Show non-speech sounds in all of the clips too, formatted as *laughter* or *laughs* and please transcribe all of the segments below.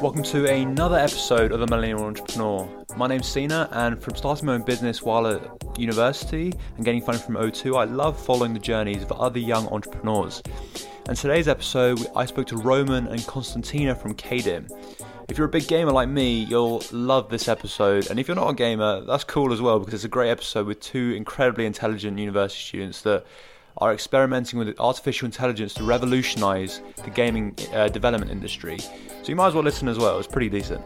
Welcome to another episode of The Millennial Entrepreneur. My name's Sina, and from starting my own business while at university and getting funding from O2, I love following the journeys of other young entrepreneurs. And today's episode, I spoke to Roman and Konstantina from Kaedim. If you're a big gamer like me, you'll love this episode. And if you're not a gamer, that's cool as well because it's a great episode with two incredibly intelligent university students that are experimenting with artificial intelligence to revolutionize the gaming uh, development industry. So you might as well listen as well, it's pretty decent.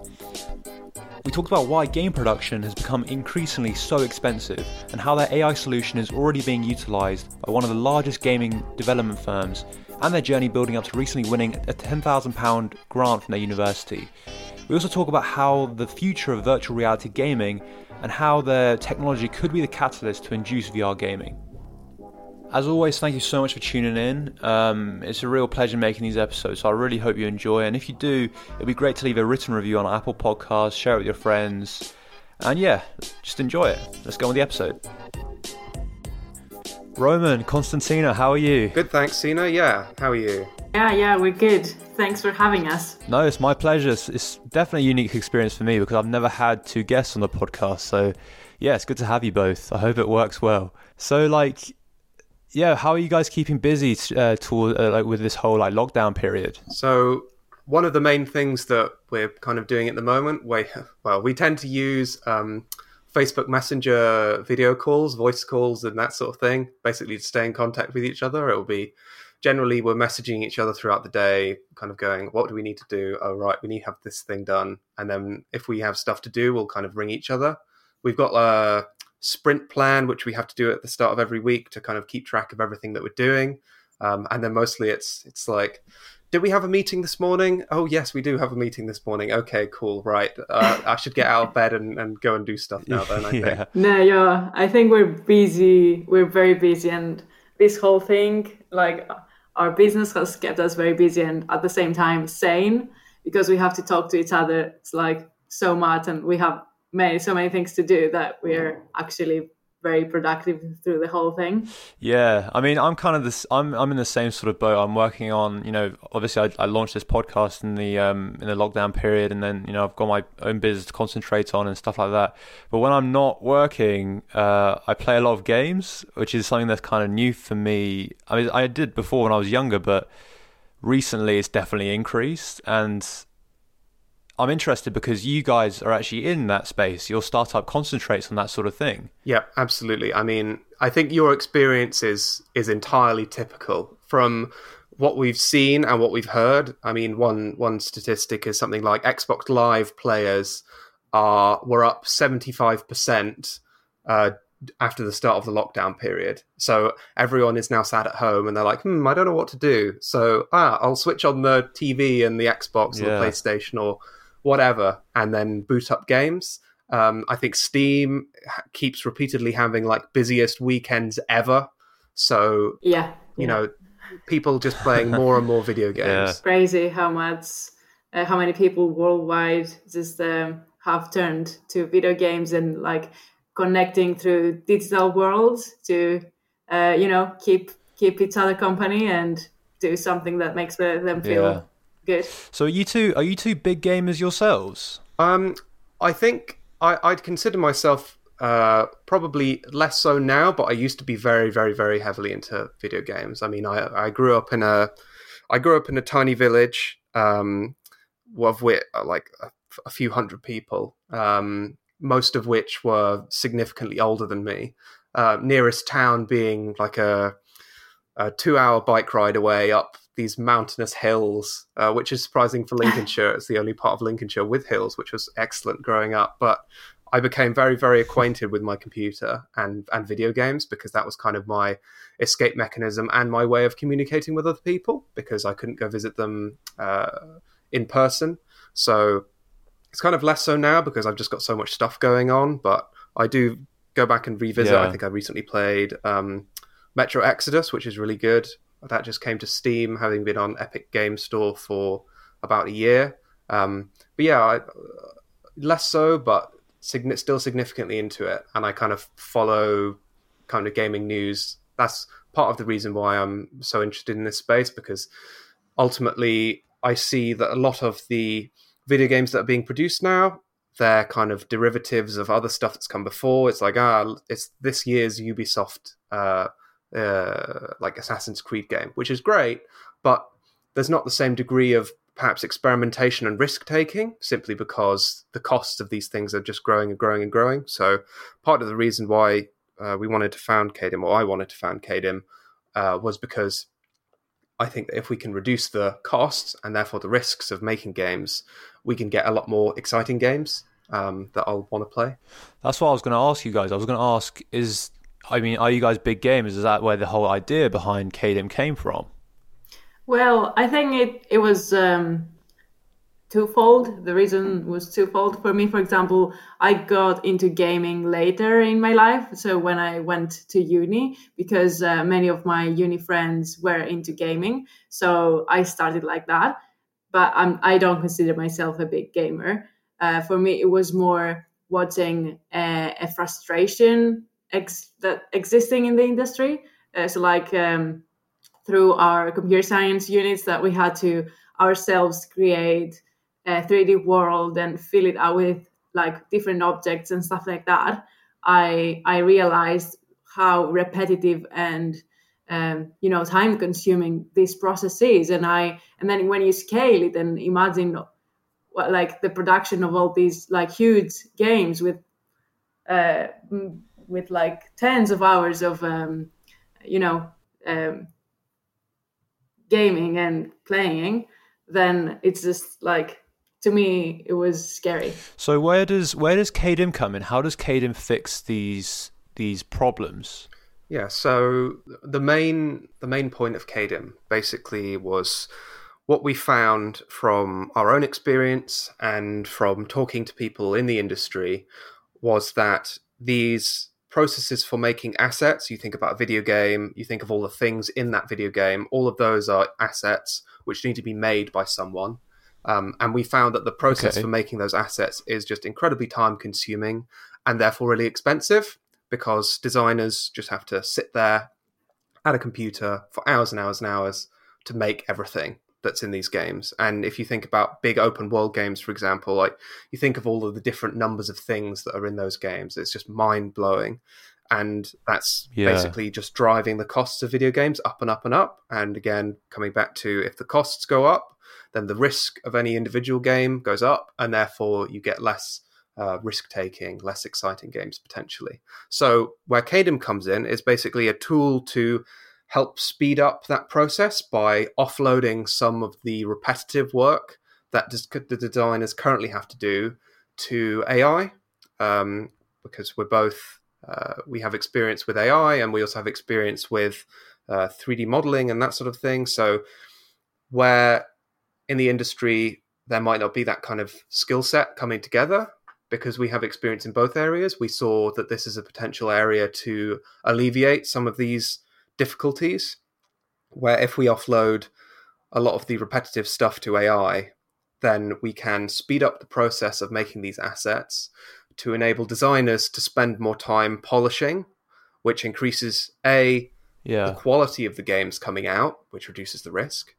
We talked about why game production has become increasingly so expensive and how their AI solution is already being utilized by one of the largest gaming development firms and their journey building up to recently winning a £10,000 grant from their university. We also talk about how the future of virtual reality gaming and how their technology could be the catalyst to induce VR gaming. As always, thank you so much for tuning in. Um, it's a real pleasure making these episodes, so I really hope you enjoy. And if you do, it'd be great to leave a written review on Apple Podcasts, share it with your friends, and yeah, just enjoy it. Let's go on with the episode. Roman, Konstantina, how are you? Good, thanks, Sina. Yeah, how are you? Yeah, yeah, we're good. Thanks for having us. No, it's my pleasure. It's, it's definitely a unique experience for me because I've never had two guests on the podcast. So, yeah, it's good to have you both. I hope it works well. So, like, yeah, how are you guys keeping busy uh, toward, uh, like with this whole like lockdown period? So one of the main things that we're kind of doing at the moment, we *laughs* well, we tend to use um, Facebook Messenger video calls, voice calls, and that sort of thing, basically to stay in contact with each other. It will be generally we're messaging each other throughout the day, kind of going, "What do we need to do? Oh, right, we need to have this thing done." And then if we have stuff to do, we'll kind of ring each other. We've got a sprint plan, which we have to do at the start of every week to kind of keep track of everything that we're doing. Um, and then mostly it's it's like, did we have a meeting this morning? Oh yes, we do have a meeting this morning. Okay, cool, right. Uh, *laughs* I should get out of bed and, and go and do stuff now. Then I *laughs* yeah. think. No, yeah, I think we're busy. We're very busy, and this whole thing, like our business, has kept us very busy and at the same time sane because we have to talk to each other. It's like so much, and we have many so many things to do that we're actually very productive through the whole thing. Yeah, I mean, I'm kind of this. I'm I'm in the same sort of boat. I'm working on, you know, obviously I, I launched this podcast in the um in the lockdown period, and then you know I've got my own business to concentrate on and stuff like that. But when I'm not working, uh, I play a lot of games, which is something that's kind of new for me. I mean, I did before when I was younger, but recently it's definitely increased and I'm interested because you guys are actually in that space. Your startup concentrates on that sort of thing. Yeah, absolutely. I mean, I think your experience is is entirely typical from what we've seen and what we've heard. I mean, one one statistic is something like Xbox Live players are were up seventy five percent uh, after the start of the lockdown period. So everyone is now sat at home and they're like, hmm, I don't know what to do. So ah, I'll switch on the TV and the Xbox yeah. or the PlayStation or whatever, and then boot up games. Um, I think Steam keeps repeatedly having like busiest weekends ever. So yeah, you yeah. know, people just playing more and more *laughs* video games. Yeah. Crazy how much, uh, how many people worldwide just um, have turned to video games and like connecting through digital worlds to, uh, you know, keep keep each other company and do something that makes them feel yeah good. So are you two are you two big gamers yourselves? Um, I think I, I'd consider myself uh, probably less so now, but I used to be very, very, very heavily into video games. I mean, I, I grew up in a, I grew up in a tiny village, um, of which like a, a few hundred people, um, most of which were significantly older than me. Uh, nearest town being like a, a two-hour bike ride away up these mountainous hills, uh, which is surprising for *laughs* Lincolnshire. it's the only part of Lincolnshire with hills, which was excellent growing up. But I became very, very acquainted with my computer and, and video games because that was kind of my escape mechanism and my way of communicating with other people because I couldn't go visit them uh, in person. So it's kind of less so now because I've just got so much stuff going on. But I do go back and revisit. Yeah. I think I recently played um, Metro Exodus, which is really good that just came to Steam, having been on Epic Game Store for about a year. Um, but yeah, I, less so, but sign- still significantly into it. And I kind of follow kind of gaming news. That's part of the reason why I'm so interested in this space because ultimately I see that a lot of the video games that are being produced now they're kind of derivatives of other stuff that's come before. It's like ah, it's this year's Ubisoft uh, uh, like Assassin's Creed game, which is great, but there's not the same degree of perhaps experimentation and risk taking simply because the costs of these things are just growing and growing and growing. So part of the reason why uh, we wanted to found Kaedim, or I wanted to found Kaedim, uh, was because I think that if we can reduce the costs and therefore the risks of making games, we can get a lot more exciting games um, that I'll want to play. That's what I was going to ask you guys. I was going to ask: Is I mean, are you guys big gamers? Is that where the whole idea behind Kaedim came from? Well, I think it it was um, twofold. The reason was twofold for me. For example, I got into gaming later in my life, so when I went to uni, because uh, many of my uni friends were into gaming, so I started like that. But I'm, I don't consider myself a big gamer. Uh, for me, it was more watching a, a frustration ex- that existing in the industry. Uh, so, like um, through our computer science units that we had to ourselves create a 3D world and fill it out with like different objects and stuff like that, I I realized how repetitive and um, you know time consuming this process is, and I and then when you scale it and imagine what like the production of all these like huge games with uh, with like tens of hours of um, you know um, gaming and playing, then it's just like to me it was scary. So where does where does Kaedim come in? How does Kaedim fix these these problems? Yeah, so the main the main point of Kaedim basically was what we found from our own experience and from talking to people in the industry was that these processes for making assets. You think about a video game, you think of all the things in that video game. All of those are assets which need to be made by someone. Um, and we found that the process okay. for making those assets is just incredibly time consuming and therefore really expensive because designers just have to sit there at a computer for hours and hours and hours to make everything that's in these games. And if you think about big open world games, for example, like you think of all of the different numbers of things that are in those games, it's just mind blowing. And that's yeah. basically just driving the costs of video games up and up and up. And again, coming back to if the costs go up, then the risk of any individual game goes up, and therefore you get less uh, risk taking, less exciting games potentially. So, where Kaedim comes in is basically a tool to help speed up that process by offloading some of the repetitive work that the designers currently have to do to AI, um, because we're both uh, we have experience with AI and we also have experience with uh, 3D modeling and that sort of thing. So, where in the industry there might not be that kind of skill set coming together, because we have experience in both areas, we saw that this is a potential area to alleviate some of these difficulties, where if we offload a lot of the repetitive stuff to AI, then we can speed up the process of making these assets to enable designers to spend more time polishing, which increases A, yeah. the quality of the games coming out, which reduces the risk.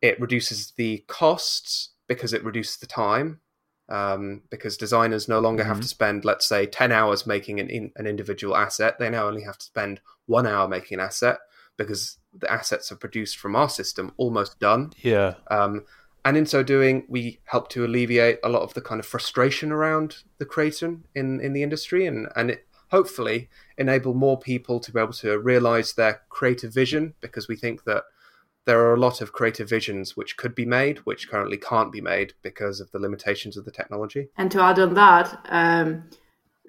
It reduces the costs because it reduces the time. Um, because designers no longer mm-hmm. have to spend, let's say, 10 hours making an, in, an individual asset. They now only have to spend one hour making an asset because the assets are produced from our system almost done. Yeah. Um, and in so doing, we help to alleviate a lot of the kind of frustration around the creation in, in the industry and, and it, hopefully enable more people to be able to realize their creative vision because we think that there are a lot of creative visions which could be made, which currently can't be made because of the limitations of the technology. And to add on that, um,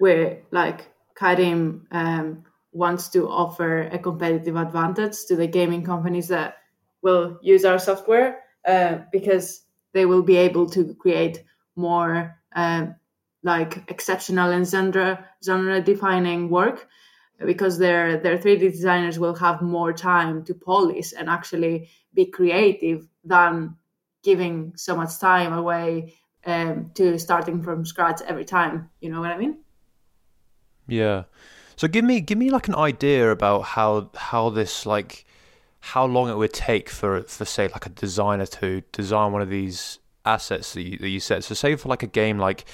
we're like Kaedim um, wants to offer a competitive advantage to the gaming companies that will use our software uh, because they will be able to create more uh, like exceptional and genre genre defining work because their their 3D designers will have more time to polish and actually be creative than giving so much time away um, to starting from scratch every time. You know what I mean? Yeah. So give me give me like an idea about how how this like how long it would take for for say like a designer to design one of these assets that you, that you said. So say for like a game like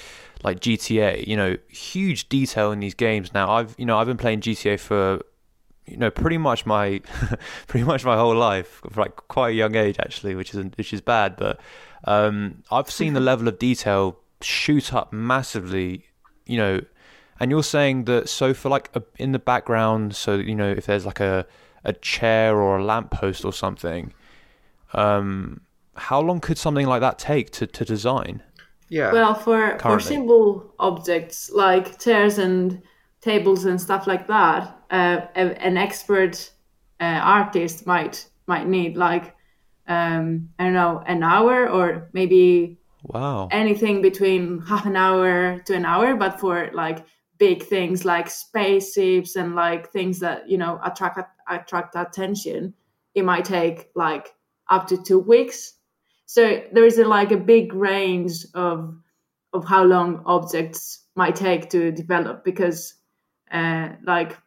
like GTA, you know, huge detail in these games. Now I've you know I've been playing GTA for you know pretty much my *laughs* pretty much my whole life, for like quite a young age actually, which is which is bad. But um, I've seen the *laughs* level of detail shoot up massively. You know, and you're saying that so for like a, in the background, so you know if there's like a a chair or a lamppost or something. Um, how long could something like that take to, to design? Yeah. Well, for, for simple objects like chairs and tables and stuff like that, uh, an expert uh, artist might might need like um, I don't know an hour or maybe wow anything between half an hour to an hour. But for like big things like spaceships and like things that you know attract attract attention, it might take like up to two weeks so there is a, like a big range of of how long objects might take to develop because uh, like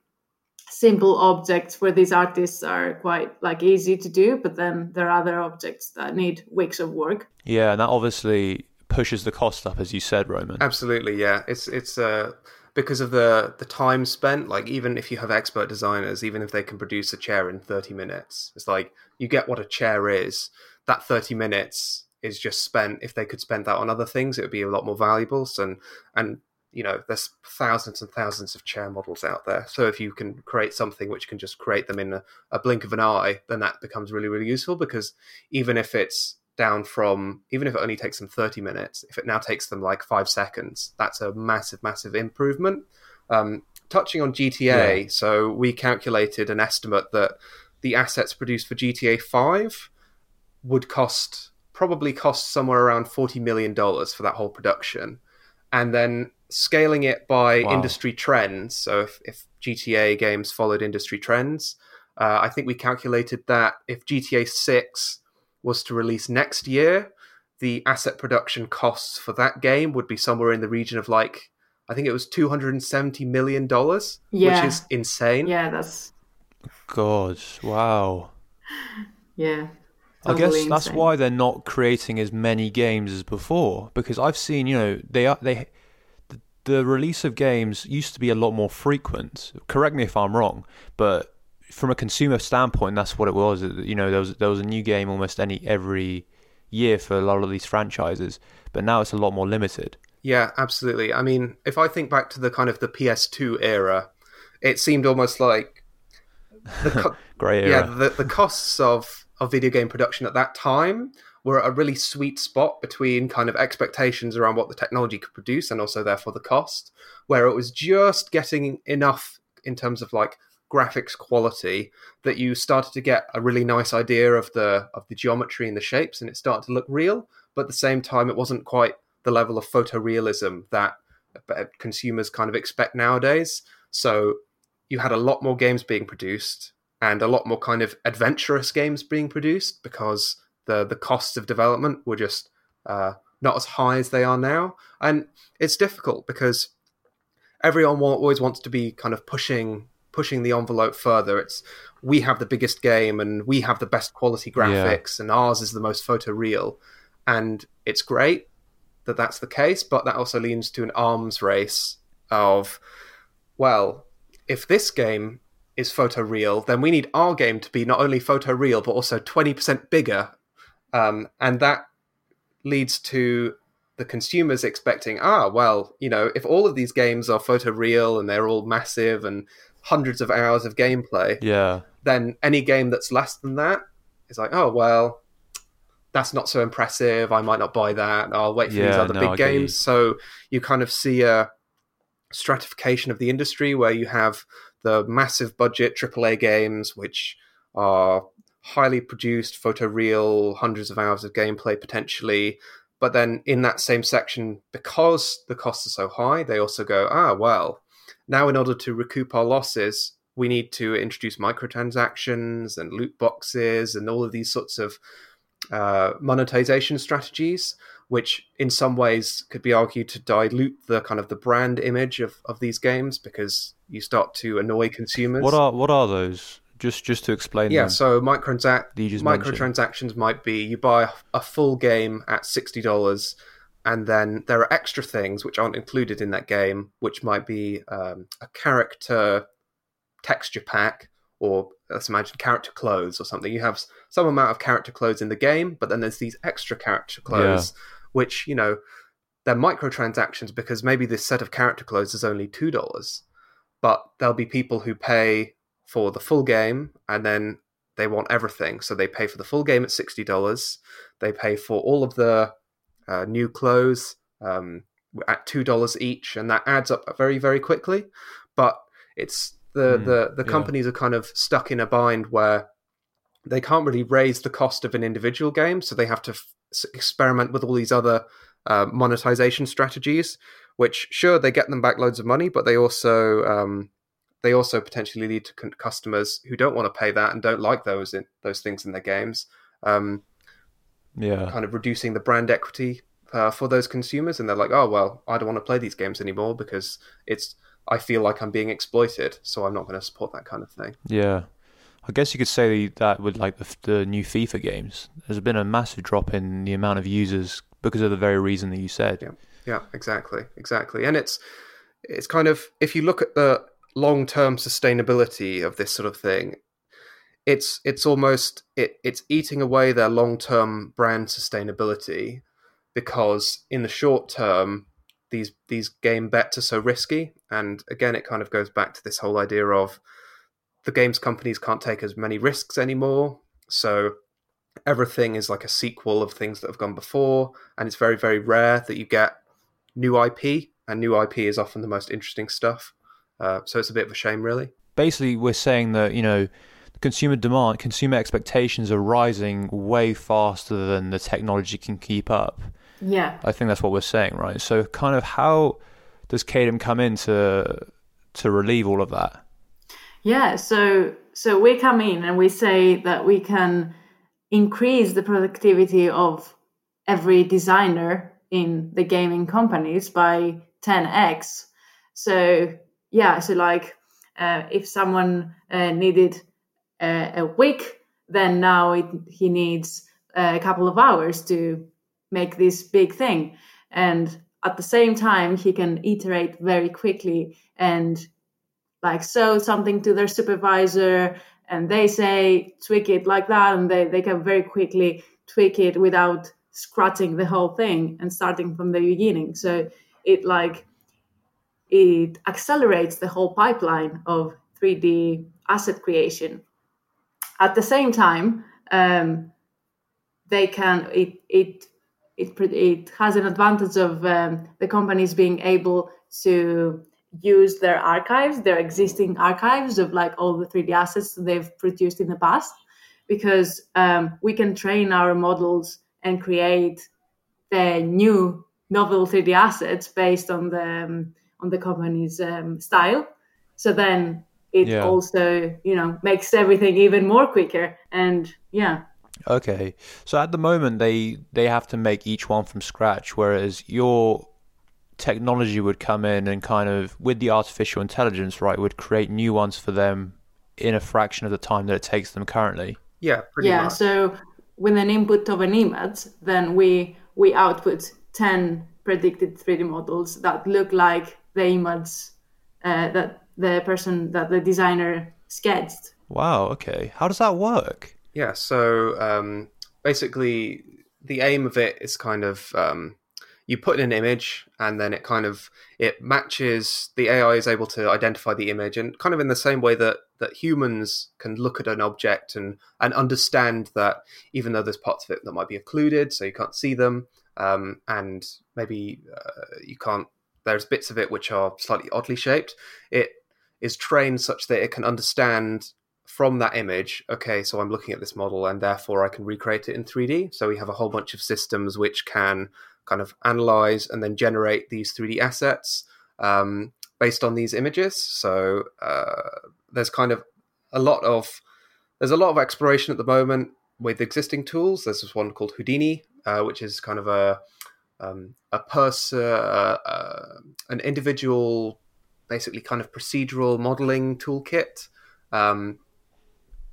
simple objects for these artists are quite like easy to do but then there are other objects that need weeks of work. Yeah and that obviously pushes the cost up as you said roman. Absolutely yeah. It's it's uh because of the the time spent like even if you have expert designers even if they can produce a chair in 30 minutes it's like you get what a chair is that 30 minutes is just spent if they could spend that on other things it would be a lot more valuable. So, and and you know there's thousands and thousands of chair models out there. So if you can create something which can just create them in a, a blink of an eye then that becomes really really useful because even if it's down from even if it only takes them 30 minutes if it now takes them like five seconds that's a massive massive improvement. Um, touching on gta yeah. so we calculated an estimate that the assets produced for gta 5 would cost probably cost somewhere around $40 million for that whole production. And then scaling it by wow. industry trends. So if, if, gta games followed industry trends uh, i think we calculated that if gta 6 was to release next year the asset production costs for that game would be somewhere in the region of like i think it was 270 million dollars yeah. which is insane. Yeah that's god wow. Yeah I guess insane. that's why they're not creating as many games as before because I've seen, you know, they are they the, the release of games used to be a lot more frequent. Correct me if I'm wrong, but from a consumer standpoint, that's what it was. You know, there was there was a new game almost any every year for a lot of these franchises, but now it's a lot more limited. Yeah, absolutely. I mean, if I think back to the kind of the PS2 era, it seemed almost like the *laughs* co- great era. Yeah, the, the costs of of video game production at that time were at a really sweet spot between kind of expectations around what the technology could produce and also therefore the cost, where it was just getting enough in terms of like graphics quality that you started to get a really nice idea of the of the geometry and the shapes and it started to look real. But at the same time it wasn't quite the level of photorealism that uh, consumers kind of expect nowadays. So you had a lot more games being produced and a lot more kind of adventurous games being produced because the the costs of development were just uh, not as high as they are now, and it's difficult because everyone always wants to be kind of pushing pushing the envelope further. It's we have the biggest game and we have the best quality graphics, yeah. and ours is the most photo real, and it's great that that's the case, but that also leads to an arms race of well, if this game is photoreal, then we need our game to be not only photoreal but also 20% bigger. Um, and that leads to the consumers expecting, ah, well, you know, if all of these games are photoreal and they're all massive and hundreds of hours of gameplay, yeah, then any game that's less than that is like, oh well, that's not so impressive. I might not buy that. I'll wait for yeah, these other no, big I games. So you kind of see a stratification of the industry where you have the massive budget AAA games, which are highly produced, photoreal, hundreds of hours of gameplay potentially. But then in that same section, because the costs are so high, they also go, ah, well, now in order to recoup our losses, we need to introduce microtransactions and loot boxes and all of these sorts of uh, monetization strategies, which in some ways could be argued to dilute the kind of the brand image of, of these games because you start to annoy consumers. What are what are those? Just just to explain. Yeah, them. so microtransac- mentioned. microtransactions might be you buy a full game at sixty dollars, and then there are extra things which aren't included in that game, which might be um, a character texture pack, or let's imagine character clothes or something. You have some amount of character clothes in the game, but then there's these extra character clothes, which you know they're microtransactions because maybe this set of character clothes is only two dollars, but there'll be people who pay for the full game and then they want everything. So they pay for the full game at sixty dollars. They pay for all of the uh, new clothes um, at two dollars each, and that adds up very very quickly. But it's the Mm, the the yeah. companies are kind of stuck in a bind where they can't really raise the cost of an individual game, so they have to f- experiment with all these other uh, monetization strategies. Which sure they get them back loads of money, but they also um, they also potentially lead to con- customers who don't want to pay that and don't like those in, those things in their games. Um, yeah. kind of reducing the brand equity uh, for those consumers, and they're like, "Oh well, I don't want to play these games anymore because it's I feel like I'm being exploited, so I'm not going to support that kind of thing." Yeah. I guess you could say that with like the, the new FIFA games, there's been a massive drop in the amount of users because of the very reason that you said. Yeah. Yeah, exactly, exactly, and it's it's kind of if you look at the long term sustainability of this sort of thing, it's it's almost it, it's eating away their long term brand sustainability because in the short term these these game bets are so risky, and again it kind of goes back to this whole idea of the games companies can't take as many risks anymore, so everything is like a sequel of things that have gone before, and it's very very rare that you get new IP, and new IP is often the most interesting stuff. Uh, so it's a bit of a shame, really. Basically, we're saying that, you know, consumer demand, consumer expectations are rising way faster than the technology can keep up. Yeah. I think that's what we're saying, right? So, kind of, how does Kaedim come in to to relieve all of that? Yeah, so so we come in and we say that we can increase the productivity of every designer in the gaming companies by 10x. So yeah, so like uh, if someone uh, needed uh, a week, then now it, he needs a couple of hours to make this big thing, and at the same time he can iterate very quickly and like show something to their supervisor and they say tweak it like that and they, they can very quickly tweak it without scratching the whole thing and starting from the beginning. So it like it accelerates the whole pipeline of 3d asset creation. At the same time um, they can it it it, it has an advantage of um, the companies being able to use their archives, their existing archives of like all the 3D assets they've produced in the past, because um, we can train our models and create the new novel 3D assets based on the um, on the company's um, style. So then it Yeah. also you know makes everything even more quicker and yeah Okay. So at the moment they they have to make each one from scratch whereas your technology would come in and kind of with the artificial intelligence, right, would create new ones for them in a fraction of the time that it takes them currently. Yeah, pretty yeah much. so with an input of an image then we we output 10 predicted 3d models that look like the image uh, that the person that the designer sketched Wow, okay. How does that work? Yeah, so um, basically, the aim of it is kind of um, you put in an image, and then it kind of it matches. The AI is able to identify the image, and kind of in the same way that that humans can look at an object and and understand that even though there's parts of it that might be occluded, so you can't see them, um, and maybe uh, you can't. There's bits of it which are slightly oddly shaped. It is trained such that it can understand from that image, okay, so I'm looking at this model and therefore I can recreate it in 3D. So we have a whole bunch of systems which can kind of analyze and then generate these 3D assets um, based on these images. So uh, there's kind of a lot of there's a lot of exploration at the moment. with existing tools. There's this one called Houdini, uh, which is kind of a um, a person, uh, uh, an individual, basically kind of procedural modeling toolkit. Um,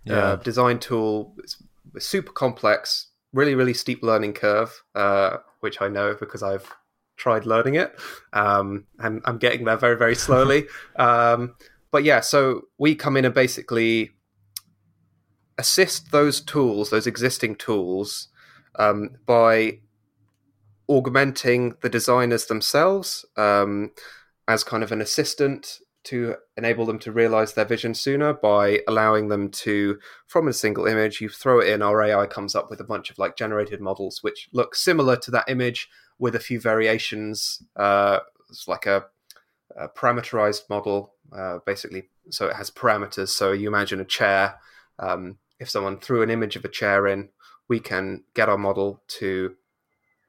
yeah. Uh, design tool. It's, super complex, really, really steep learning curve, uh, which I know because I've tried learning it, um, and I'm getting there very, very slowly. *laughs* um, but yeah, so we come in and basically assist those tools, those existing tools, um, by augmenting the designers themselves um, as kind of an assistant to enable them to realize their vision sooner by allowing them to, from a single image, you throw it in, our AI comes up with a bunch of like generated models which look similar to that image with a few variations. Uh, it's like a, a parameterized model, uh, basically. So it has parameters. So you imagine a chair. Um, if someone threw an image of a chair in, we can get our model to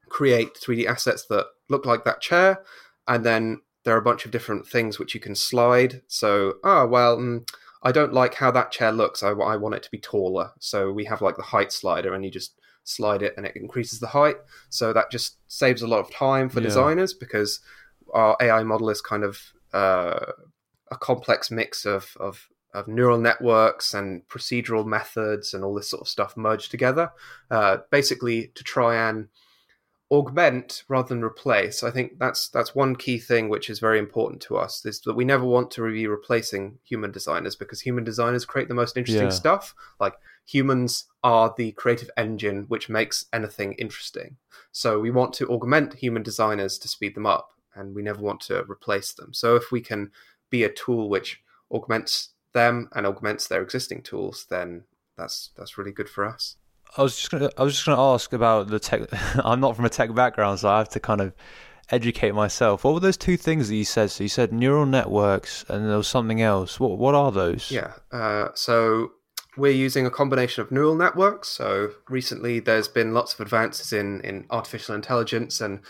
create 3D assets that look like that chair, and then there are a bunch of different things which you can slide. So, oh well, mm, I don't like how that chair looks. I, I want it to be taller. So we have like the height slider, and you just slide it, and it increases the height. So that just saves a lot of time for yeah. designers because our AI model is kind of uh, a complex mix of, of of neural networks and procedural methods and all this sort of stuff merged together, uh, basically to try and augment rather than replace. I think that's that's one key thing which is very important to us is that we never want to be replacing human designers because human designers create the most interesting yeah. stuff. Like humans are the creative engine which makes anything interesting. So we want to augment human designers to speed them up and we never want to replace them. So if we can be a tool which augments them and augments their existing tools, then that's that's really good for us. I was just gonna I was just gonna ask about the tech. *laughs* I'm not from a tech background, so I have to kind of educate myself. What were those two things that you said? So you said neural networks, and there was something else. What what are those? Yeah. Uh, so we're using a combination of neural networks. So recently, there's been lots of advances in in artificial intelligence, and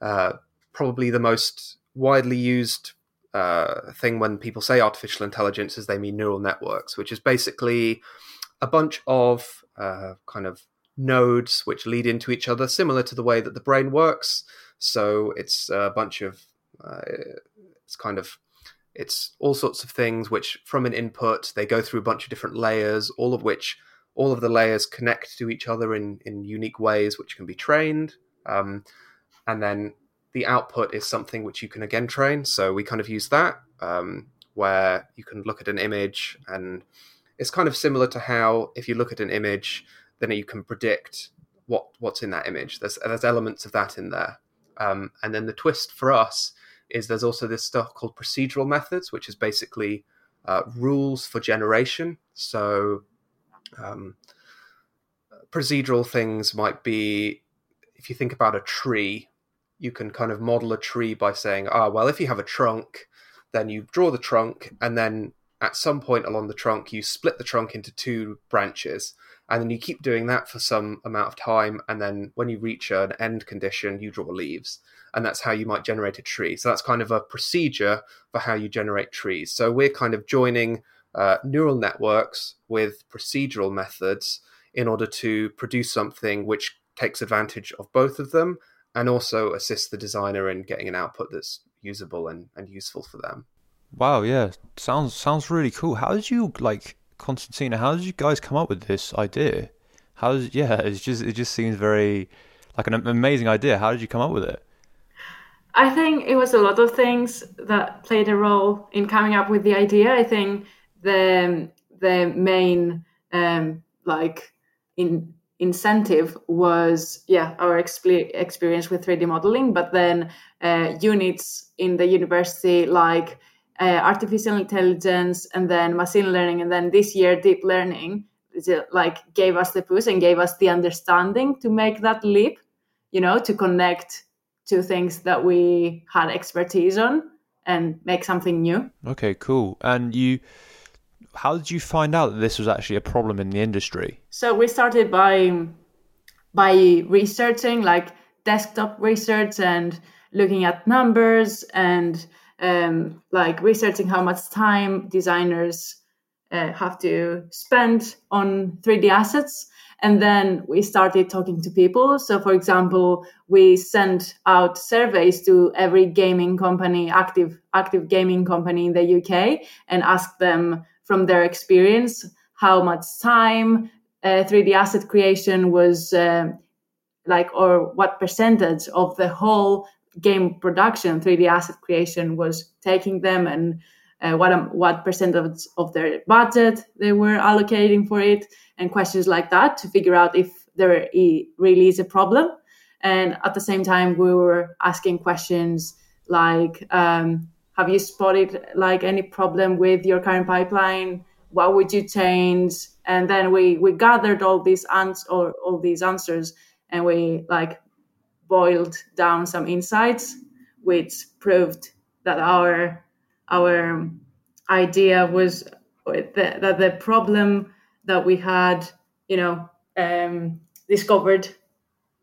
uh, probably the most widely used uh, thing when people say artificial intelligence is they mean neural networks, which is basically a bunch of uh, kind of nodes which lead into each other, similar to the way that the brain works. So it's a bunch of uh, it's kind of it's all sorts of things which from an input they go through a bunch of different layers, all of which all of the layers connect to each other in in unique ways which can be trained. Um, and then the output is something which you can again train. So we kind of use that um, where you can look at an image and it's kind of similar to how if you look at an image, then you can predict what what's in that image. There's there's elements of that in there. Um, and then the twist for us is there's also this stuff called procedural methods, which is basically uh, rules for generation. So um, procedural things might be if you think about a tree you can kind of model a tree by saying, ah, oh, well, if you have a trunk, then you draw the trunk, and then at some point along the trunk, you split the trunk into two branches, and then you keep doing that for some amount of time, and then when you reach an end condition, you draw leaves, and that's how you might generate a tree. So that's kind of a procedure for how you generate trees. So we're kind of joining uh, neural networks with procedural methods in order to produce something which takes advantage of both of them and also assists the designer in getting an output that's usable and, and useful for them. Wow, yeah, sounds sounds really cool. How did you like Konstantina? How did you guys come up with this idea? How did yeah? *laughs* It's just it just seems very like an amazing idea. How did you come up with it? I think it was a lot of things that played a role in coming up with the idea. I think the the main um, like in incentive was yeah our exp- experience with 3d modeling but then uh, units in the university like uh, artificial intelligence and then machine learning and then this year deep learning like gave us the push and gave us the understanding to make that leap you know to connect to things that we had expertise on and make something new okay cool and you how did you find out that this was actually a problem in the industry? So we started by by researching like desktop research and looking at numbers and um, like researching how much time designers uh, have to spend on 3D assets. and then we started talking to people so for example we sent out surveys to every gaming company active active gaming company in the uk and asked them from their experience how much time uh, 3d asset creation was uh, like or what percentage of the whole game production 3d asset creation was taking them and uh, what um, what percentage of their budget they were allocating for it and questions like that to figure out if there really is a problem. And at the same time we were asking questions like um, have you spotted like any problem with your current pipeline? What would you change? And then we we gathered all these ans- or all these answers and we like boiled down some insights which proved that our our idea was that, that the problem that we had you know um, discovered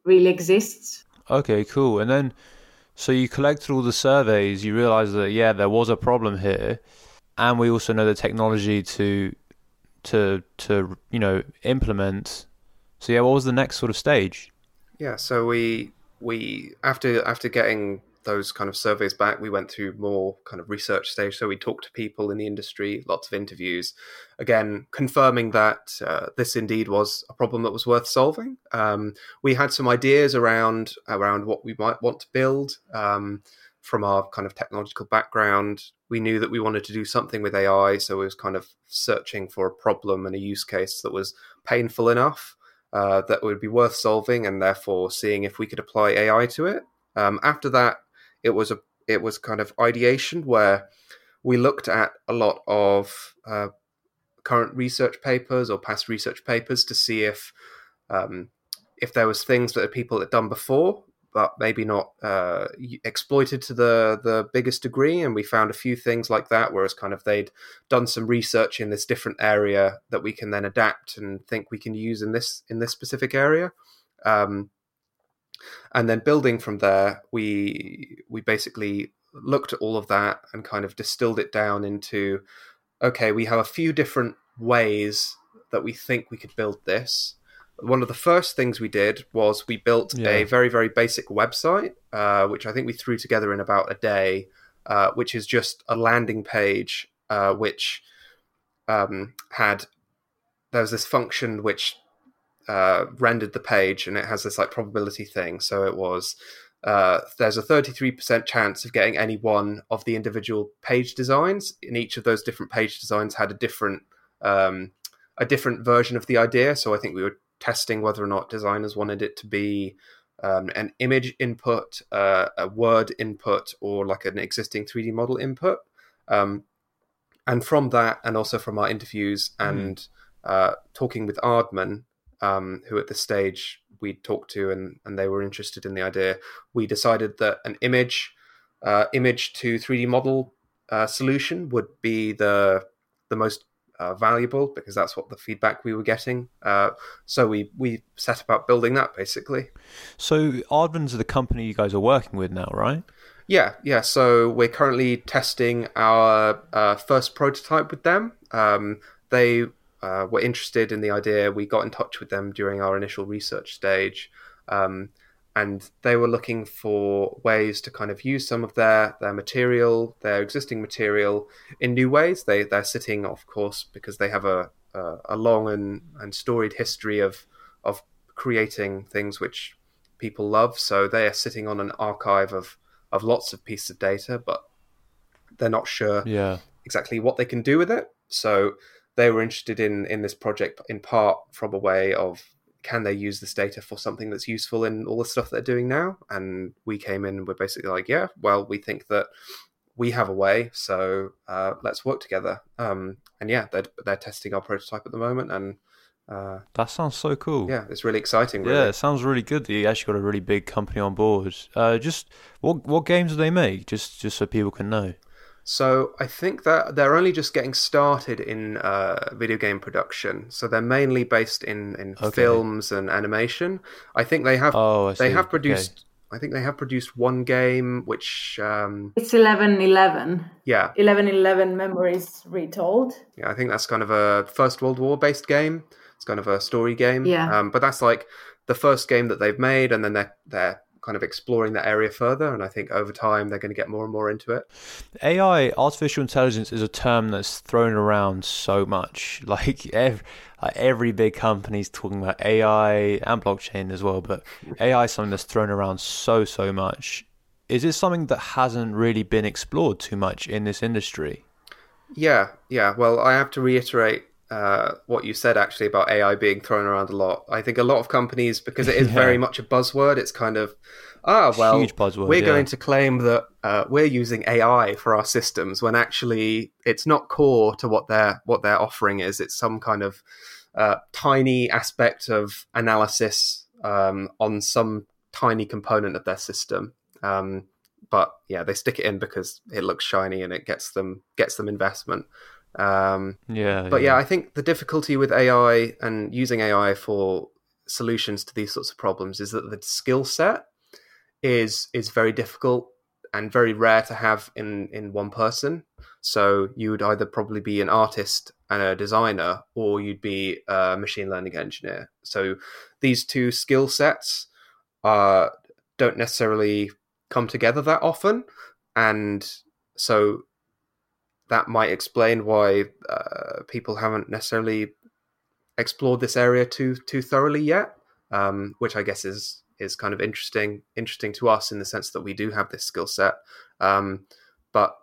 really exists. Okay cool. And then so you collected all the surveys you realized that yeah there was a problem here and we also know the technology to to to you know implement. So yeah what was the next sort of stage? Yeah so we we after after getting those kind of surveys back we went through more kind of research stage. So we talked to people in the industry lots of interviews. Again confirming that uh, this indeed was a problem that was worth solving. Um, we had some ideas around around what we might want to build um, from our kind of technological background. We knew that we wanted to do something with ai so we was kind of searching for a problem and a use case that was painful enough uh, that would be worth solving, and therefore seeing if we could apply AI to it. Um, after that, it was a it was kind of ideation where we looked at a lot of uh, current research papers or past research papers to see if um, if there was things that people had done before but maybe not uh, exploited to the the biggest degree. And we found a few things like that, whereas kind of they'd done some research in this different area that we can then adapt and think we can use in this in this specific area. Um, and then building from there, we we basically looked at all of that and kind of distilled it down into okay, we have a few different ways that we think we could build this one of the first things we did was we built yeah. a very very basic website uh, which i think we threw together in about a day uh, which is just a landing page uh, which um, had there was this function which uh, rendered the page and it has this like probability thing so it was uh, there's a 33% chance of getting any one of the individual page designs and each of those different page designs had a different um, a different version of the idea so i think we were testing whether or not designers wanted it to be um, an image input, uh, a word input, or like an existing 3D model input. Um, and from that, and also from our interviews hmm. and mm. uh, talking with Aardman, um, who at this stage we talked to and, and they were interested in the idea, we decided that an image, uh, image to 3D model uh, solution would be the the most uh, valuable because that's what the feedback we were getting. Uh, so we we set about building that basically. So Aardman's the company you guys are working with now, right? Yeah, yeah. So we're currently testing our uh, first prototype with them. Um, they uh, were interested in the idea. We got in touch with them during our initial research stage. Um, and they were looking for ways to kind of use some of their their material, their existing material, in new ways. They they're sitting, of course, because they have a a, a long and, and storied history of of creating things which people love. So they are sitting on an archive of of lots of pieces of data, but they're not sure yeah. exactly what they can do with it. So they were interested in in this project in part from a way of can they use this data for something that's useful in all the stuff they're doing now? And we came in and we're basically like, yeah, well, we think that we have a way, so uh, let's work together. Um, and yeah, they're they're testing our prototype at the moment, and uh, that sounds so cool. Yeah, it's really exciting. Really. Yeah, it sounds really good that you actually got a really big company on board. Uh, just what what games do they make? Just just so people can know. So I think that they're only just getting started in uh, video game production. So they're mainly based in, in okay. films and animation. I think they have oh, they have produced. Okay. I think they have produced one game which um, it's eleven eleven. Yeah, eleven eleven memories retold. Yeah, I think that's kind of a First World War based game. It's kind of a story game. Yeah. Um, but that's like the first game that they've made, and then they're they're kind of exploring that area further. And I think over time they're going to get more and more into it. AI, artificial intelligence, is a term that's thrown around so much. *laughs* Like every, like every big company's talking about AI and blockchain as well, but AI is something that's thrown around so so much. Is it something that hasn't really been explored too much in this industry? Yeah, yeah. Well, I have to reiterate uh, what you said actually about AI being thrown around a lot. I think a lot of companies, because it is *laughs* Yeah. very much a buzzword, it's kind of ah well, Huge buzzword, we're yeah. going to claim that uh, we're using AI for our systems when actually it's not core to what their what their offering is. It's some kind of uh, tiny aspect of analysis um, on some tiny component of their system. Um, but yeah, they stick it in because it looks shiny and it gets them gets them investment. Um, Yeah, but yeah, I think the difficulty with AI and using AI for solutions to these sorts of problems is that the skill set is is very difficult and very rare to have in in one person. So you would either probably be an artist and a designer, or you'd be a machine learning engineer. So these two skill sets uh, don't necessarily come together that often, and so that might explain why uh, people haven't necessarily explored this area too too thoroughly yet. Um, which I guess is is kind of interesting interesting to us in the sense that we do have this skill set. Um, but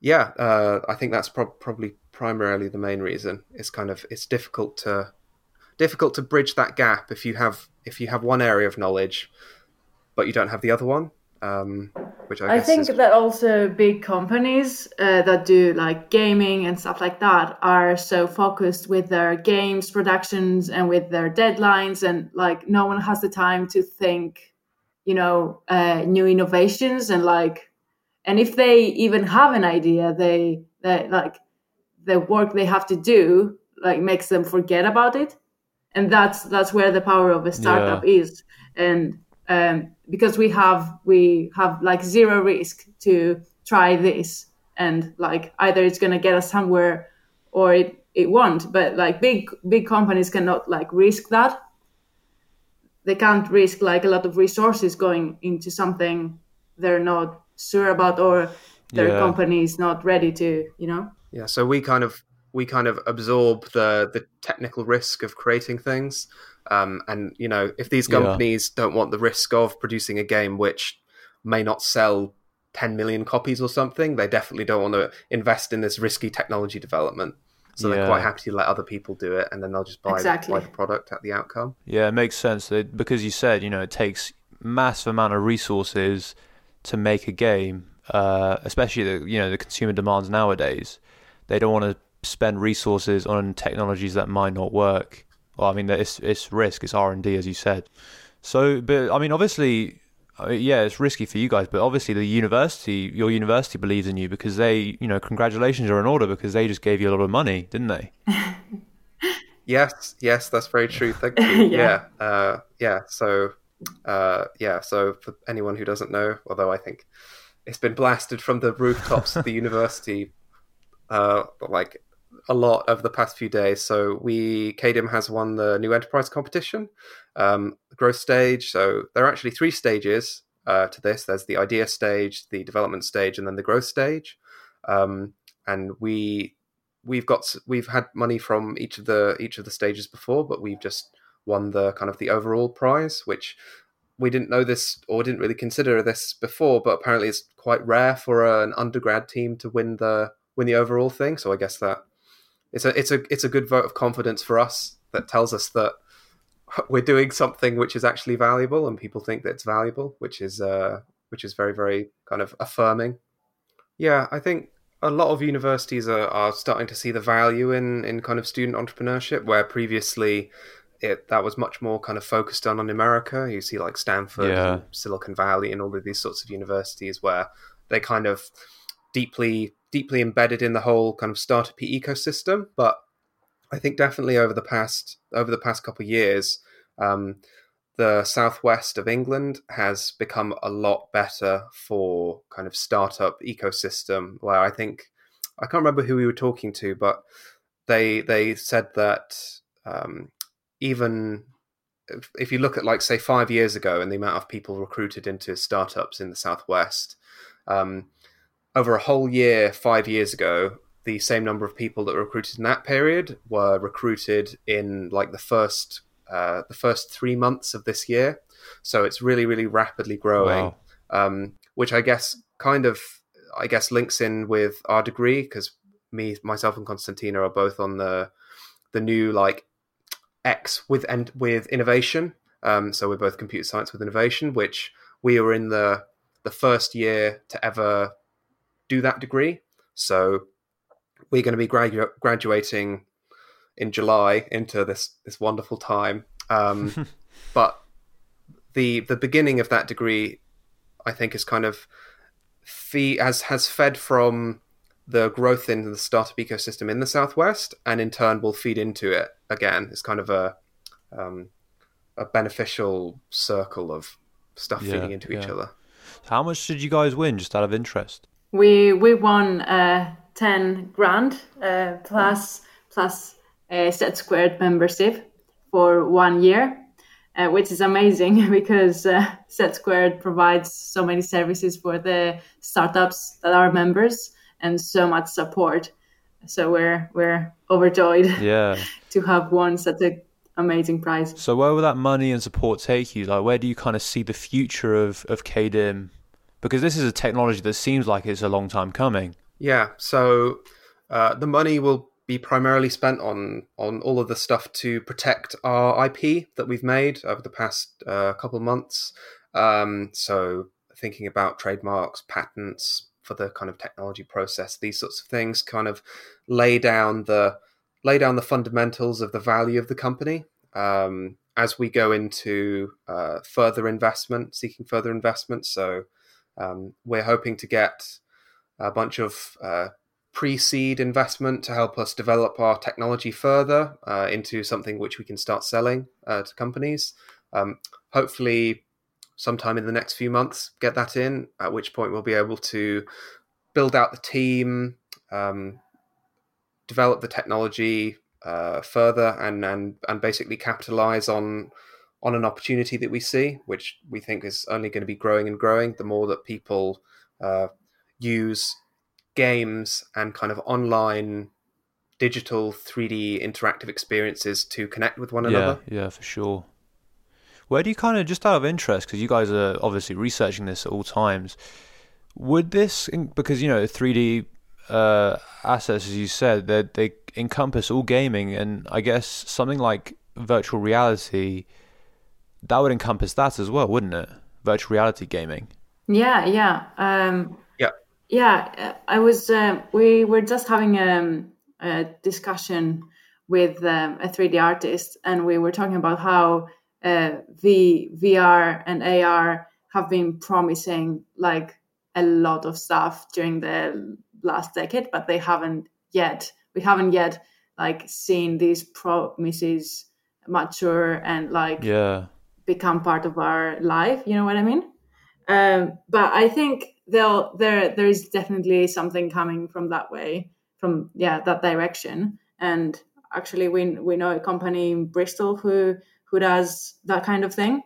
yeah, uh, I think that's prob probably primarily the main reason. It's kind of it's difficult to difficult to bridge that gap if you have if you have one area of knowledge, but you don't have the other one. Um, which I, I guess think is, that also big companies uh, that do like gaming and stuff like that are so focused with their games productions and with their deadlines and like no one has the time to think you know uh, new innovations and like and if they even have an idea they they like the work they have to do like makes them forget about it. And that's that's where the power of a startup is. And um, because we have we have like zero risk to try this and like either it's going to get us somewhere or it, it won't. But like big big companies cannot like risk that. They can't risk like a lot of resources going into something they're not sure about or their Yeah. company is not ready to you know? Yeah, so we kind of we kind of absorb the the technical risk of creating things, um, and you know if these Yeah. companies don't want the risk of producing a game which may not sell 10 million copies or something, they definitely don't want to invest in this risky technology development. So they're quite happy to let other people do it, and then they'll just buy, Exactly. buy the product at the outcome. Yeah, it makes sense It- because you said you know it takes massive amount of resources to make a game, uh, especially the you know the consumer demands nowadays. They don't want to spend resources on technologies that might not work. Well, I mean, it's it's risk, it's R and D, as you said. So, but I mean, obviously, uh, yeah, it's risky for you guys, but obviously the university, your university believes in you because they, you know, congratulations are in order because they just gave you a lot of money, didn't they? *laughs* Yes, yes, that's very true. Thank you. *laughs* Yeah. yeah, uh, yeah. So, uh, yeah. So for anyone who doesn't know, although I think it's been blasted from the rooftops of the *laughs* university, uh, like a lot over the past few days. So we Kaedim has won the new enterprise competition, um, growth stage. So there are actually three stages uh, to this. There's the idea stage, the development stage, and then the growth stage. Um, and we we've got we've had money from each of the each of the stages before, but we've just won the kind of the overall prize, which we didn't know this or didn't really consider this before, but apparently it's quite rare for an undergrad team to win the win the overall thing. So I guess that it's a it's a it's a good vote of confidence for us that tells us that we're doing something which is actually valuable and people think that it's valuable, which is uh, which is very very kind of affirming. Yeah, I think a lot of universities are, are starting to see the value in in kind of student entrepreneurship, where previously it that was much more kind of focused on in America. You see like Stanford, Yeah. Silicon Valley, and all of these sorts of universities where they kind of deeply deeply embedded in the whole kind of startup ecosystem. But I think definitely over the past over the past couple of years, um, the southwest of England has become a lot better for kind of startup ecosystem. Where I think I can't remember who we were talking to, but they they said that um, even if, you look at like say five years ago and the amount of people recruited into startups in the southwest, um, over a whole year, five years ago, the same number of people that were recruited in that period were recruited in like the first uh, the first three months of this year. So it's really, really rapidly growing, Wow. um, which I guess kind of I guess links in with our degree because me, myself, and Konstantina are both on the the new like X with and with innovation. Um, so we're both computer science with innovation, which we were in the the first year to ever do that degree. So we're going to be gradu- graduating in July into this this wonderful time. Um, *laughs* but the the beginning of that degree, I think, is kind of fee has has fed from the growth in the startup ecosystem in the southwest, and in turn will feed into it again. It's kind of a um, a beneficial circle of stuff Yeah, feeding into each other. How much did you guys win, just out of interest? We we won uh, ten grand uh, plus plus a SETsquared membership for one year, uh, which is amazing *laughs* because uh, SETsquared provides so many services for the startups that are members and so much support. So we're we're overjoyed *laughs* Yeah. to have won such an amazing prize. So where will that money and support take you? Like, where do you kind of see the future of of Kaedim? Because this is a technology that seems like it's a long time coming. Yeah, so uh, the money will be primarily spent on on all of the stuff to protect our IP that we've made over the past uh, couple of months. Um, so thinking about trademarks, patents for the kind of technology process, these sorts of things, kind of lay down the lay down the fundamentals of the value of the company. Um, as we go into uh, further investment, seeking further investment, so um, we're hoping to get a bunch of uh, pre-seed investment to help us develop our technology further uh, into something which we can start selling uh, to companies. Um, hopefully, sometime in the next few months, get that in. At which point, we'll be able to build out the team, um, develop the technology uh, further, and and and basically capitalize on on an opportunity that we see, which we think is only going to be growing and growing. The more that people uh, use games and kind of online digital 3D interactive experiences to connect with one another. Yeah, yeah, for sure. Where do you kind of, just out of interest, because you guys are obviously researching this at all times, would this, because, you know, 3D uh, assets, as you said, they they encompass all gaming, and I guess something like virtual reality, that would encompass that as well, wouldn't it? Virtual reality gaming. Yeah, yeah. Um, Yeah. Yeah, uh, I was. Uh, we were just having um, a discussion with um, a 3D artist, and we were talking about how uh, v, VR and AR have been promising like a lot of stuff during the last decade, but they haven't yet. We haven't yet like seen these promises mature and like Yeah. Become part of our life. You know what I mean? Um, but I think they'll there there is definitely something coming from that way, from yeah that direction. And actually, we we know a company in Bristol who who does that kind of thing.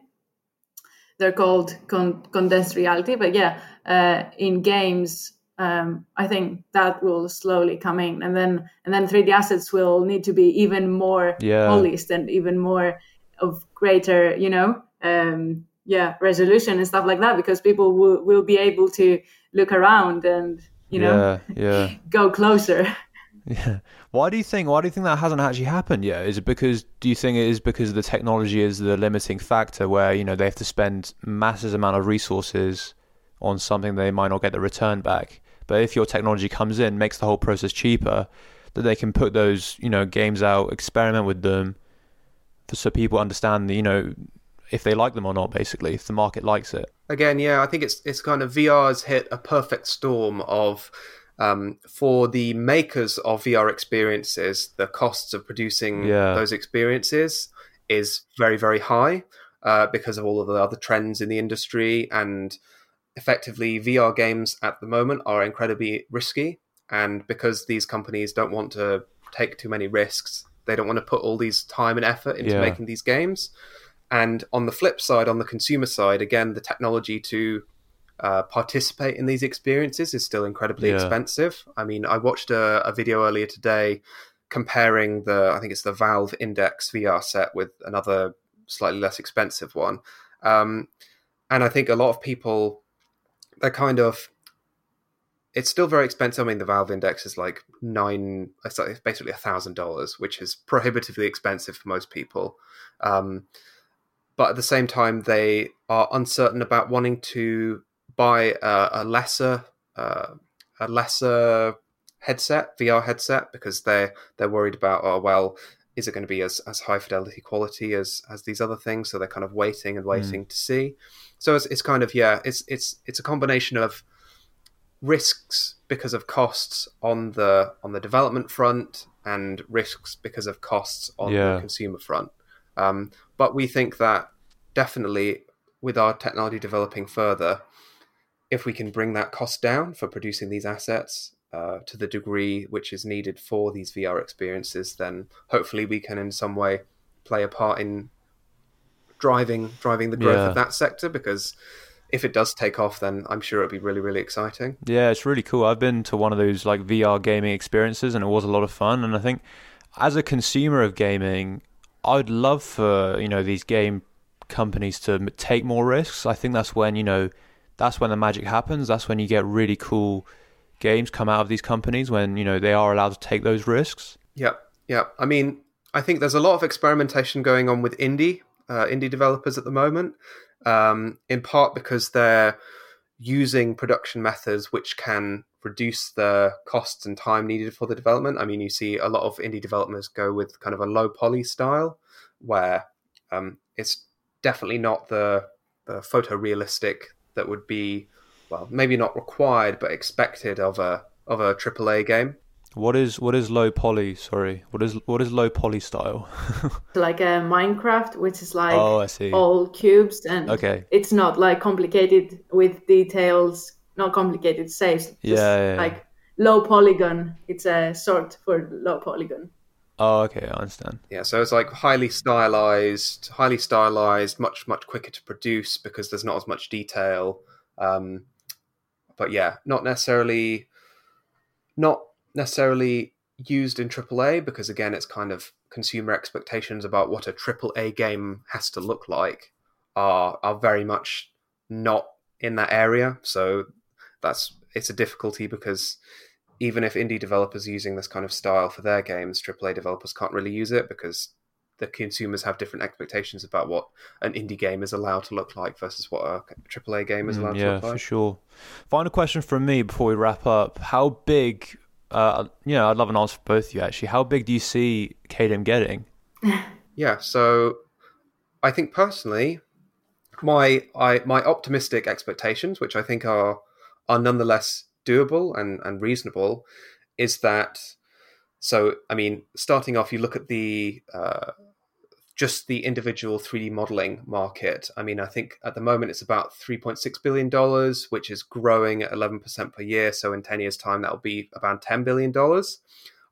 They're called con- Condense Reality, but yeah, uh, in games, um, I think that will slowly come in, and then and then 3D assets will need to be even more Yeah. polished and even more of greater, you know, um, yeah, resolution and stuff like that, because people will will be able to look around and you know yeah, yeah. *laughs* go closer. *laughs* Yeah. Why do you think? Why do you think that hasn't actually happened yet? Is it because? Do you think it is because the technology is the limiting factor, where you know they have to spend massive amount of resources on something they might not get the return back? But if your technology comes in, makes the whole process cheaper, that they can put those you know games out, experiment with them, so people understand you know if they like them or not. Basically, if the market likes it. Again, yeah, I think it's it's kind of VR's hit a perfect storm of um, for the makers of VR experiences, the costs of producing Yeah. those experiences is very very high uh, because of all of the other trends in the industry and effectively VR games at the moment are incredibly risky and because these companies don't want to take too many risks they don't want to put all these time and effort into Yeah. making these games. And on the flip side, on the consumer side, again, the technology to uh, participate in these experiences is still incredibly Yeah. expensive. I mean, I watched a, a video earlier today comparing the, I think it's the Valve Index VR set with another slightly less expensive one. Um, and I think a lot of people, they're kind of, it's still very expensive. I mean, the Valve Index is like nine, it's basically a thousand dollars, which is prohibitively expensive for most people. Um, but at the same time, they are uncertain about wanting to buy a, a lesser, uh, a lesser headset, VR headset, because they're they're worried about, oh well, is it going to be as, as high fidelity quality as as these other things? So they're kind of waiting and waiting to see. So it's, it's kind of yeah, it's it's it's a combination of risks because of costs on the on the development front and risks because of costs on Yeah. the consumer front. Um, but we think that definitely with our technology developing further, if we can bring that cost down for producing these assets uh, to the degree which is needed for these VR experiences, then hopefully we can in some way play a part in driving driving the growth Yeah. of that sector because if it does take off then I'm sure it'll be really really exciting. Yeah, it's really cool. I've been to one of those like VR gaming experiences and it was a lot of fun. And I think as a consumer of gaming, I'd love for, you know, these game companies to take more risks. I think that's when, you know, that's when the magic happens. That's when you get really cool games come out of these companies when, you know, they are allowed to take those risks. Yeah, yeah. I mean, I think there's a lot of experimentation going on with indie uh, indie developers at the moment, um, in part because they're using production methods which can reduce the costs and time needed for the development. I mean, you see a lot of indie developers go with kind of a low poly style, where um, it's definitely not the the photorealistic that would be, well, maybe not required but expected of a of a AAA game. What is what is low poly? Sorry, what is what is low poly style? *laughs* like a Minecraft, which is like oh, I see. all cubes and Okay. it's not like complicated with details, not complicated saves. Just Yeah, yeah, yeah. like low polygon. It's a sort for low polygon. Oh, okay, I understand. Yeah, so it's like highly stylized, highly stylized, much much quicker to produce because there's not as much detail. Um, but yeah, not necessarily, not necessarily used in AAA because again, it's kind of consumer expectations about what a AAA game has to look like are are very much not in that area. So that's it's a difficulty because even if indie developers are using this kind of style for their games, AAA developers can't really use it because the consumers have different expectations about what an indie game is allowed to look like versus what a AAA game is Mm, allowed to yeah, look for sure. Final question from me before we wrap up: How big? Uh, you know, I'd love an answer for both of you. Actually, how big do you see Kaedim getting? *laughs* Yeah, so I think personally, my I my optimistic expectations, which I think are are nonetheless doable and, and reasonable, is that so I mean, starting off, you look at the uh, just the individual 3D modeling market. I mean, I think at the moment it's about 3.6 billion dollars, which is growing at 11% per year. So in 10 years' time, that will be about 10 billion dollars.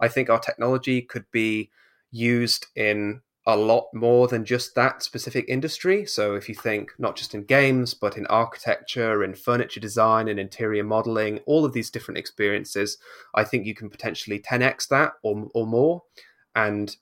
I think our technology could be used in a lot more than just that specific industry. So if you think not just in games, but in architecture, in furniture design, in interior modeling, all of these different experiences, I think you can potentially 10x that or, or more. And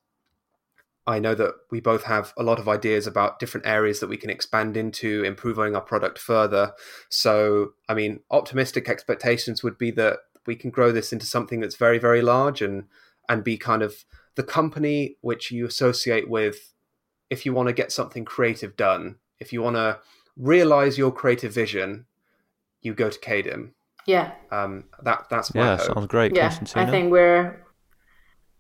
I know that we both have a lot of ideas about different areas that we can expand into, improving our product further. So, I mean, optimistic expectations would be that we can grow this into something that's very, very large and and be kind of the company which you associate with if you want to get something creative done, if you want to realize your creative vision, you go to Kaedim. Yeah, Um, that that's my Yeah, hope. sounds great, yeah. I think we're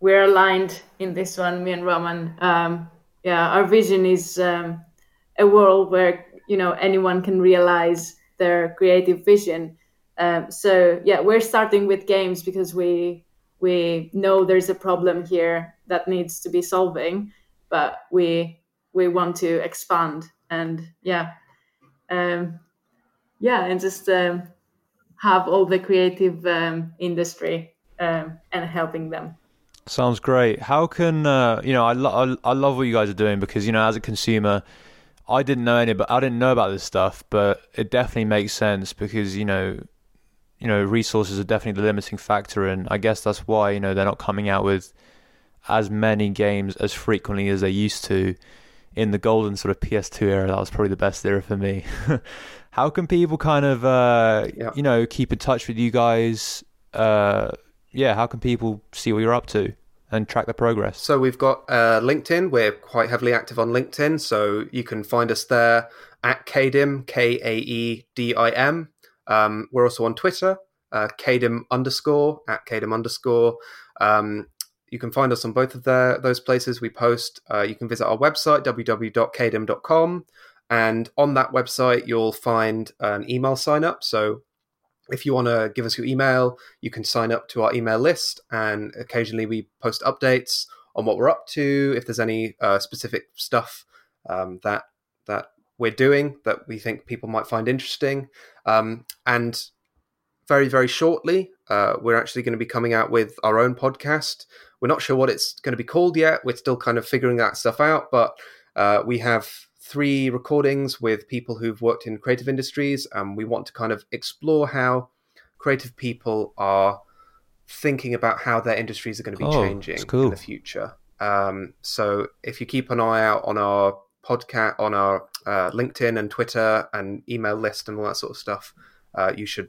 we're aligned in this one, me and Roman. Um, yeah, our vision is um, a world where you know anyone can realize their creative vision. Um, so yeah, we're starting with games because we we know there's a problem here that needs to be solving, but we we want to expand and yeah, um, yeah, and just um, have all the creative um, industry um, and helping them. Sounds great. How can uh, you know? I, lo- I I love what you guys are doing because you know, as a consumer, I didn't know any, but I didn't know about this stuff. But it definitely makes sense because you know, you know, resources are definitely the limiting factor, and I guess that's why you know they're not coming out with as many games as frequently as they used to. In the golden sort of PS2 era, that was probably the best era for me. *laughs* How can people kind of, uh, Yeah. you know, keep in touch with you guys? Uh, yeah, how can people see what you're up to and track the progress? So we've got uh, LinkedIn. We're quite heavily active on LinkedIn, so you can find us there at Kaedim, K A E D I M. Um, we're also on Twitter, uh, underscore at Kaedim underscore. Um, you can find us on both of their, those places. We post. Uh, you can visit our website www.kaedim.com, and on that website you'll find an email sign up. So if you want to give us your email, you can sign up to our email list, and occasionally we post updates on what we're up to. If there's any uh, specific stuff um, that that we're doing that we think people might find interesting, um, and very very shortly, uh, we're actually going to be coming out with our own podcast. We're not sure what it's going to be called yet. We're still kind of figuring that stuff out, but uh, we have three recordings with people who've worked in creative industries, and we want to kind of explore how creative people are thinking about how their industries are going to be Oh, changing cool. in the future. Um, so if you keep an eye out on our podcast, on our uh, LinkedIn and Twitter and email list and all that sort of stuff, uh, you should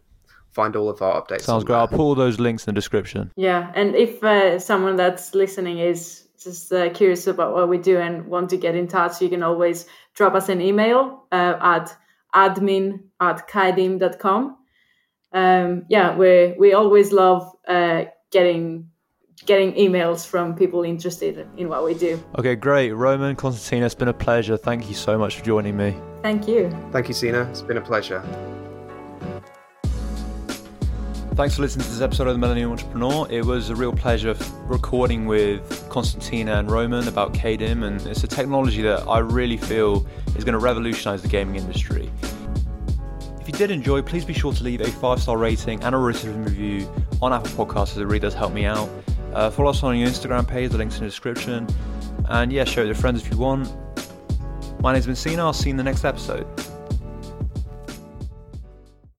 find all of our updates. Sounds on great. I'll there. put all those links in the description. Yeah, and if uh, someone that's listening is just uh, curious about what we do and want to get in touch, you can always drop us an email uh, at admin at kaedim.com. Um, yeah, we we always love uh, getting getting emails from people interested in what we do. Okay, great. Roman, Konstantina, it's been a pleasure. Thank you so much for joining me. Thank you. Thank you, Sina. It's been a pleasure. Thanks for listening to this episode of The Millennial Entrepreneur. It was a real pleasure recording with Konstantina and Roman about Kaedim, and it's a technology that I really feel is going to revolutionize the gaming industry. If you did enjoy, please be sure to leave a five star rating and a written review on Apple Podcasts, as it really does help me out. Uh, follow us on your Instagram page, the link's in the description. And yeah, share it with your friends if you want. My name's been Sina, I'll see you in the next episode.